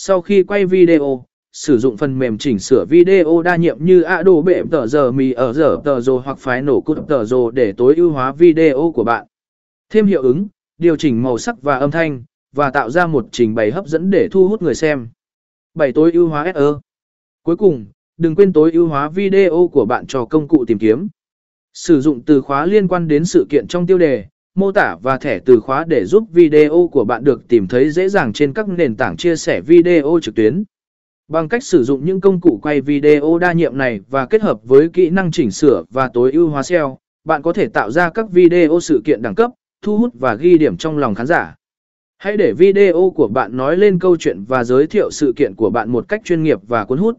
Sau khi quay video, sử dụng phần mềm chỉnh sửa video đa nhiệm như Adobe tờ giờ mì ở giờ tờ rồ hoặc phái nổ cút tờ rồ để tối ưu hóa video của bạn. Thêm hiệu ứng, điều chỉnh màu sắc và âm thanh, và tạo ra một trình bày hấp dẫn để thu hút người xem. 7. Tối ưu hóa SEO. Cuối cùng, đừng quên tối ưu hóa video của bạn cho công cụ tìm kiếm. Sử dụng từ khóa liên quan đến sự kiện trong tiêu đề, mô tả và thẻ từ khóa để giúp video của bạn được tìm thấy dễ dàng trên các nền tảng chia sẻ video trực tuyến. Bằng cách sử dụng những công cụ quay video đa nhiệm này và kết hợp với kỹ năng chỉnh sửa và tối ưu hóa SEO, bạn có thể tạo ra các video sự kiện đẳng cấp, thu hút và ghi điểm trong lòng khán giả. Hãy để video của bạn nói lên câu chuyện và giới thiệu sự kiện của bạn một cách chuyên nghiệp và cuốn hút.